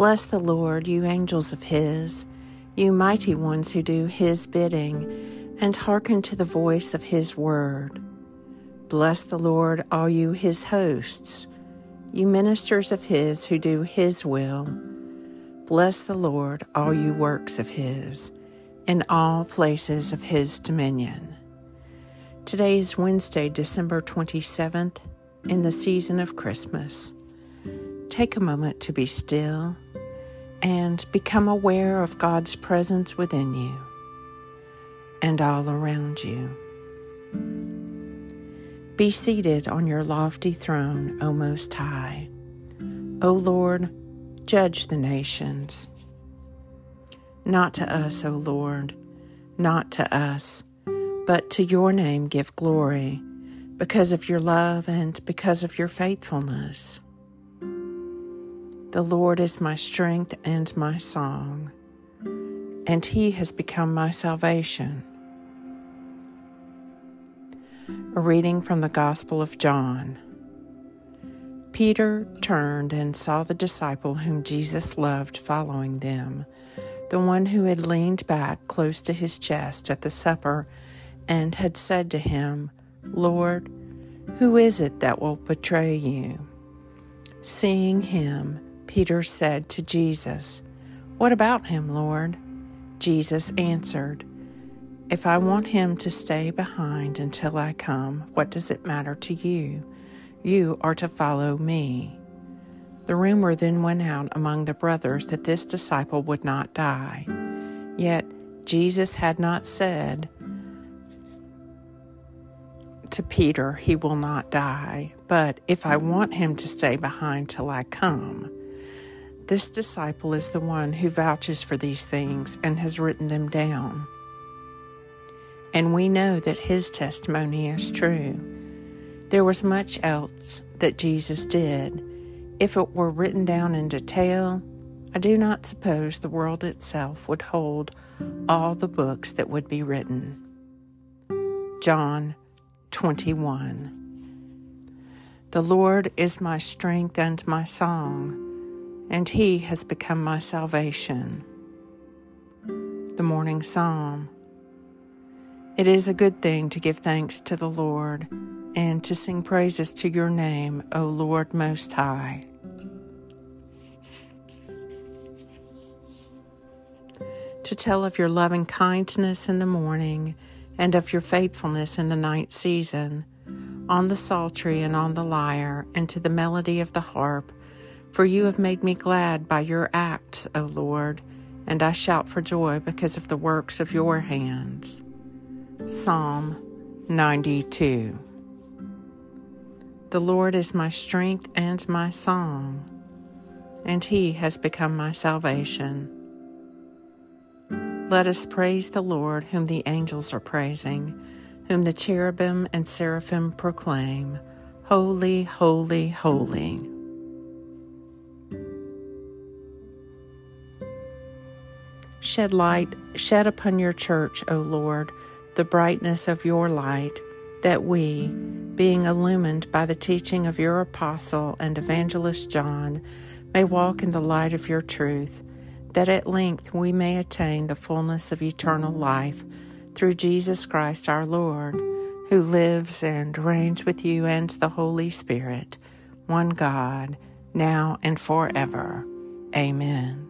Bless the Lord, you angels of his, you mighty ones who do his bidding, and hearken to the voice of his word. Bless the Lord, all you his hosts, you ministers of his who do his will. Bless the Lord, all you works of his, in all places of his dominion. Today is Wednesday, December 27th, in the season of Christmas. Take a moment to be still and become aware of God's presence within you and all around you. Be seated on your lofty throne, O Most High. O Lord, judge the nations. Not to us, O Lord, not to us, but to your name give glory, because of your love and because of your faithfulness. The Lord is my strength and my song, and He has become my salvation. A reading from the Gospel of John. Peter turned and saw the disciple whom Jesus loved following them, the one who had leaned back close to his chest at the supper and had said to him, Lord, who is it that will betray you? Seeing him, Peter said to Jesus, What about him, Lord? Jesus answered, If I want him to stay behind until I come, what does it matter to you? You are to follow me. The rumor then went out among the brothers that this disciple would not die. Yet Jesus had not said to Peter, He will not die, but if I want him to stay behind till I come, this disciple is the one who vouches for these things and has written them down. And we know that his testimony is true. There was much else that Jesus did. If it were written down in detail, I do not suppose the world itself would hold all the books that would be written. John 21 The Lord is my strength and my song and he has become my salvation. The Morning Psalm It is a good thing to give thanks to the Lord and to sing praises to your name, O Lord Most High. To tell of your loving kindness in the morning and of your faithfulness in the night season, on the psaltery and on the lyre, and to the melody of the harp for you have made me glad by your acts, O Lord, and I shout for joy because of the works of your hands. Psalm 92 The Lord is my strength and my song, and he has become my salvation. Let us praise the Lord, whom the angels are praising, whom the cherubim and seraphim proclaim, Holy, holy, holy. Shed light, shed upon your church, O Lord, the brightness of your light, that we, being illumined by the teaching of your apostle and evangelist John, may walk in the light of your truth, that at length we may attain the fullness of eternal life through Jesus Christ our Lord, who lives and reigns with you and the Holy Spirit, one God, now and forever. Amen.